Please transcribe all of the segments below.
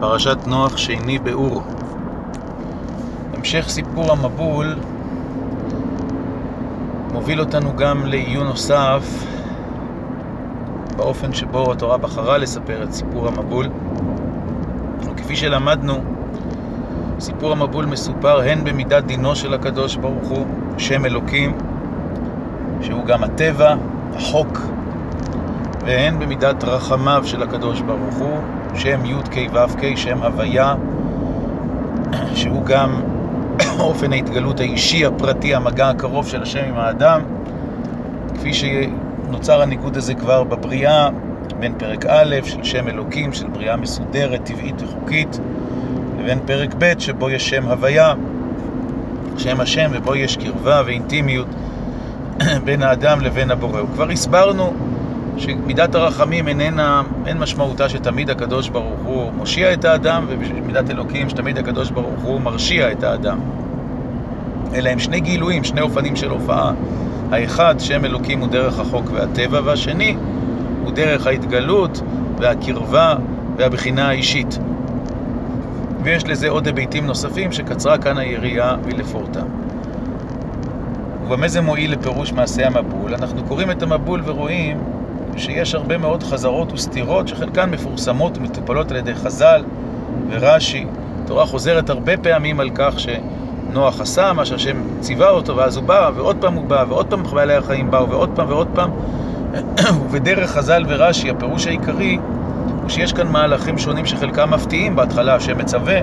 פרשת נוח שני באור. המשך סיפור המבול מוביל אותנו גם לעיון נוסף באופן שבו התורה בחרה לספר את סיפור המבול. וכפי שלמדנו, סיפור המבול מסופר הן במידת דינו של הקדוש ברוך הוא, שם אלוקים, שהוא גם הטבע, החוק, והן במידת רחמיו של הקדוש ברוך הוא, שם י' כ' ו' כ', שם הוויה, שהוא גם אופן ההתגלות האישי, הפרטי, המגע הקרוב של השם עם האדם, כפי שנוצר הניגוד הזה כבר בבריאה, בין פרק א' של שם אלוקים, של בריאה מסודרת, טבעית וחוקית, לבין פרק ב' שבו יש שם הוויה, שם השם, ובו יש קרבה ואינטימיות בין האדם לבין הבורא. וכבר הסברנו שמידת הרחמים איננה, אין משמעותה שתמיד הקדוש ברוך הוא מושיע את האדם, ובמידת אלוקים שתמיד הקדוש ברוך הוא מרשיע את האדם. אלא הם שני גילויים, שני אופנים של הופעה. האחד, שם אלוקים הוא דרך החוק והטבע, והשני הוא דרך ההתגלות והקרבה והבחינה האישית. ויש לזה עוד היבטים נוספים שקצרה כאן היריעה מלפורטם. ובמה זה מועיל לפירוש מעשה המבול? אנחנו קוראים את המבול ורואים שיש הרבה מאוד חזרות וסתירות שחלקן מפורסמות ומטופלות על ידי חז"ל ורש"י. התורה חוזרת הרבה פעמים על כך שנוח עשה מה שהשם ציווה אותו ואז הוא בא ועוד פעם הוא בא ועוד פעם בעלי החיים באו ועוד פעם ועוד פעם ובדרך חז"ל ורש"י הפירוש העיקרי הוא שיש כאן מהלכים שונים שחלקם מפתיעים בהתחלה השם מצווה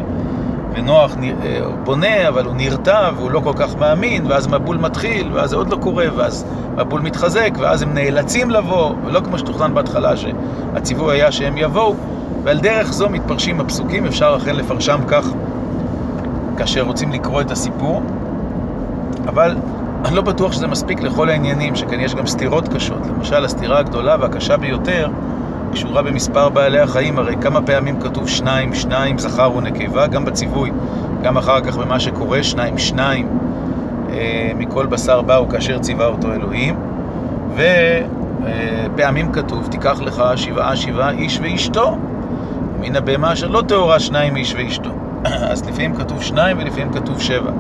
ונוח אה, בונה, אבל הוא נרתע והוא לא כל כך מאמין, ואז מבול מתחיל, ואז זה עוד לא קורה, ואז מבול מתחזק, ואז הם נאלצים לבוא, ולא כמו שתוכנן בהתחלה, שהציווי היה שהם יבואו, ועל דרך זו מתפרשים הפסוקים, אפשר אכן לפרשם כך כאשר רוצים לקרוא את הסיפור, אבל אני לא בטוח שזה מספיק לכל העניינים, שכן יש גם סתירות קשות. למשל, הסתירה הגדולה והקשה ביותר קשורה במספר בעלי החיים, הרי כמה פעמים כתוב שניים, שניים, זכר ונקבה, גם בציווי, גם אחר כך במה שקורה, שניים, שניים, אה, מכל בשר באו כאשר ציווה אותו אלוהים, ופעמים אה, כתוב, תיקח לך שבעה, שבעה איש ואשתו, מן הבהמה אשר לא טהורה שניים איש ואשתו. אז לפעמים כתוב שניים ולפעמים כתוב שבע.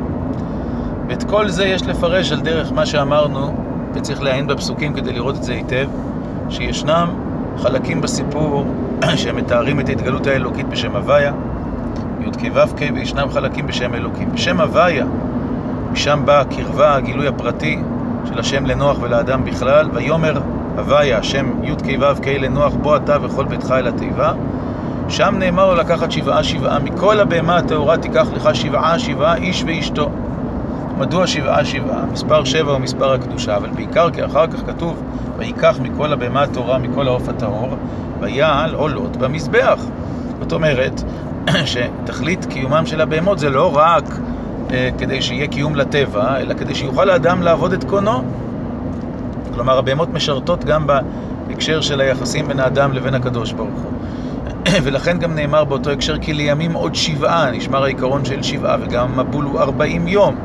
ואת כל זה יש לפרש על דרך מה שאמרנו, וצריך לעיין בפסוקים כדי לראות את זה היטב, שישנם חלקים בסיפור שמתארים את ההתגלות האלוקית בשם הוויה, י"ק ו"ק, וישנם חלקים בשם אלוקים. בשם הוויה, משם באה הקרבה, הגילוי הפרטי של השם לנוח ולאדם בכלל, ויאמר הוויה, השם י"ק ו"ק לנוח, בוא אתה וכל ביתך אל התיבה. שם נאמר לו לקחת שבעה שבעה, מכל הבהמה הטהורה תיקח לך שבעה שבעה איש ואשתו. מדוע שבעה שבעה? מספר שבע הוא מספר הקדושה, אבל בעיקר כי אחר כך כתוב ויקח מכל הבהמה הטהורה, מכל העוף הטהור, ויעל עולות במזבח. זאת אומרת, שתכלית קיומם של הבהמות זה לא רק אה, כדי שיהיה קיום לטבע, אלא כדי שיוכל האדם לעבוד את קונו. כלומר, הבהמות משרתות גם בהקשר של היחסים בין האדם לבין הקדוש ברוך הוא. ולכן גם נאמר באותו הקשר כי לימים עוד שבעה, נשמר העיקרון של שבעה, וגם המבול הוא ארבעים יום.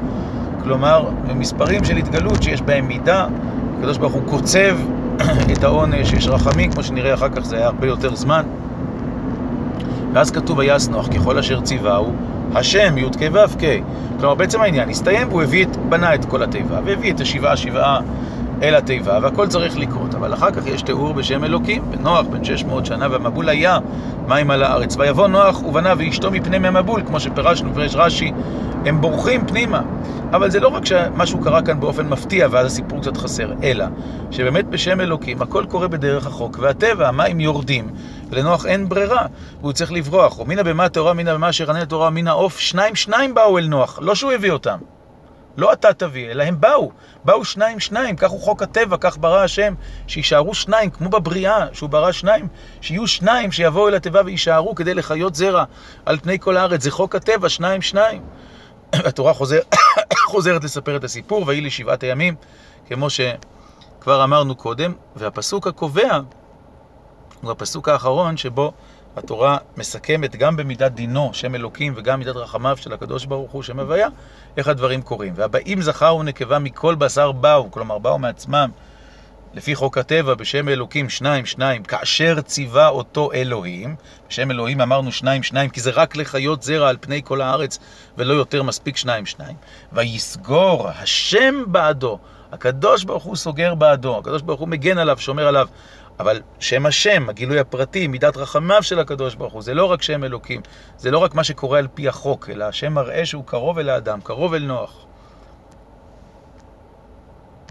כלומר, מספרים של התגלות שיש בהם מידה, הקדוש ברוך הוא קוצב את העונש, יש רחמים, כמו שנראה אחר כך זה היה הרבה יותר זמן. ואז כתוב ויעש נוח ככל אשר ציווהו, השם י"ק ו"ק. כלומר, בעצם העניין הסתיים והוא הביא את, בנה את כל התיבה, והביא את השבעה שבעה אל התיבה, והכל צריך לקרות. אבל אחר כך יש תיאור בשם אלוקים, בנוח בן 600 שנה, והמבול היה מים על הארץ. ויבוא נוח ובנה ואשתו מפני מהמבול, כמו שפירשנו, פירש רש"י, הם בורחים פנימה. אבל זה לא רק שמשהו קרה כאן באופן מפתיע ואז הסיפור קצת חסר, אלא שבאמת בשם אלוקים הכל קורה בדרך החוק והטבע, המים יורדים, ולנוח אין ברירה, והוא צריך לברוח. ומן הבמה הטהורה, מן הבמה אשר ענה לתורה, מן העוף, שניים שניים באו אל נוח, לא שהוא הביא אותם. לא אתה תביא, אלא הם באו. באו שניים שניים, כך הוא חוק הטבע, כך ברא השם, שיישארו שניים, כמו בבריאה, שהוא ברא שניים, שיהיו שניים שיבואו אל התיבה ויישארו כדי לחיות זרע על פני כל הארץ. זה חוק הטבע, שניים שניים. התורה חוזר, חוזרת לספר את הסיפור, ויהי לשבעת הימים, כמו שכבר אמרנו קודם, והפסוק הקובע הוא הפסוק האחרון שבו התורה מסכמת גם במידת דינו, שם אלוקים, וגם מידת רחמיו של הקדוש ברוך הוא, שם הוויה, איך הדברים קורים. והבאים זכר ונקבה מכל בשר באו, כלומר באו מעצמם לפי חוק הטבע, בשם אלוקים שניים שניים, כאשר ציווה אותו אלוהים, בשם אלוהים אמרנו שניים שניים, כי זה רק לחיות זרע על פני כל הארץ, ולא יותר מספיק שניים שניים. ויסגור השם בעדו, הקדוש ברוך הוא סוגר בעדו, הקדוש ברוך הוא מגן עליו, שומר עליו. אבל שם השם, הגילוי הפרטי, מידת רחמיו של הקדוש ברוך הוא, זה לא רק שם אלוקים, זה לא רק מה שקורה על פי החוק, אלא השם מראה שהוא קרוב אל האדם, קרוב אל נוח.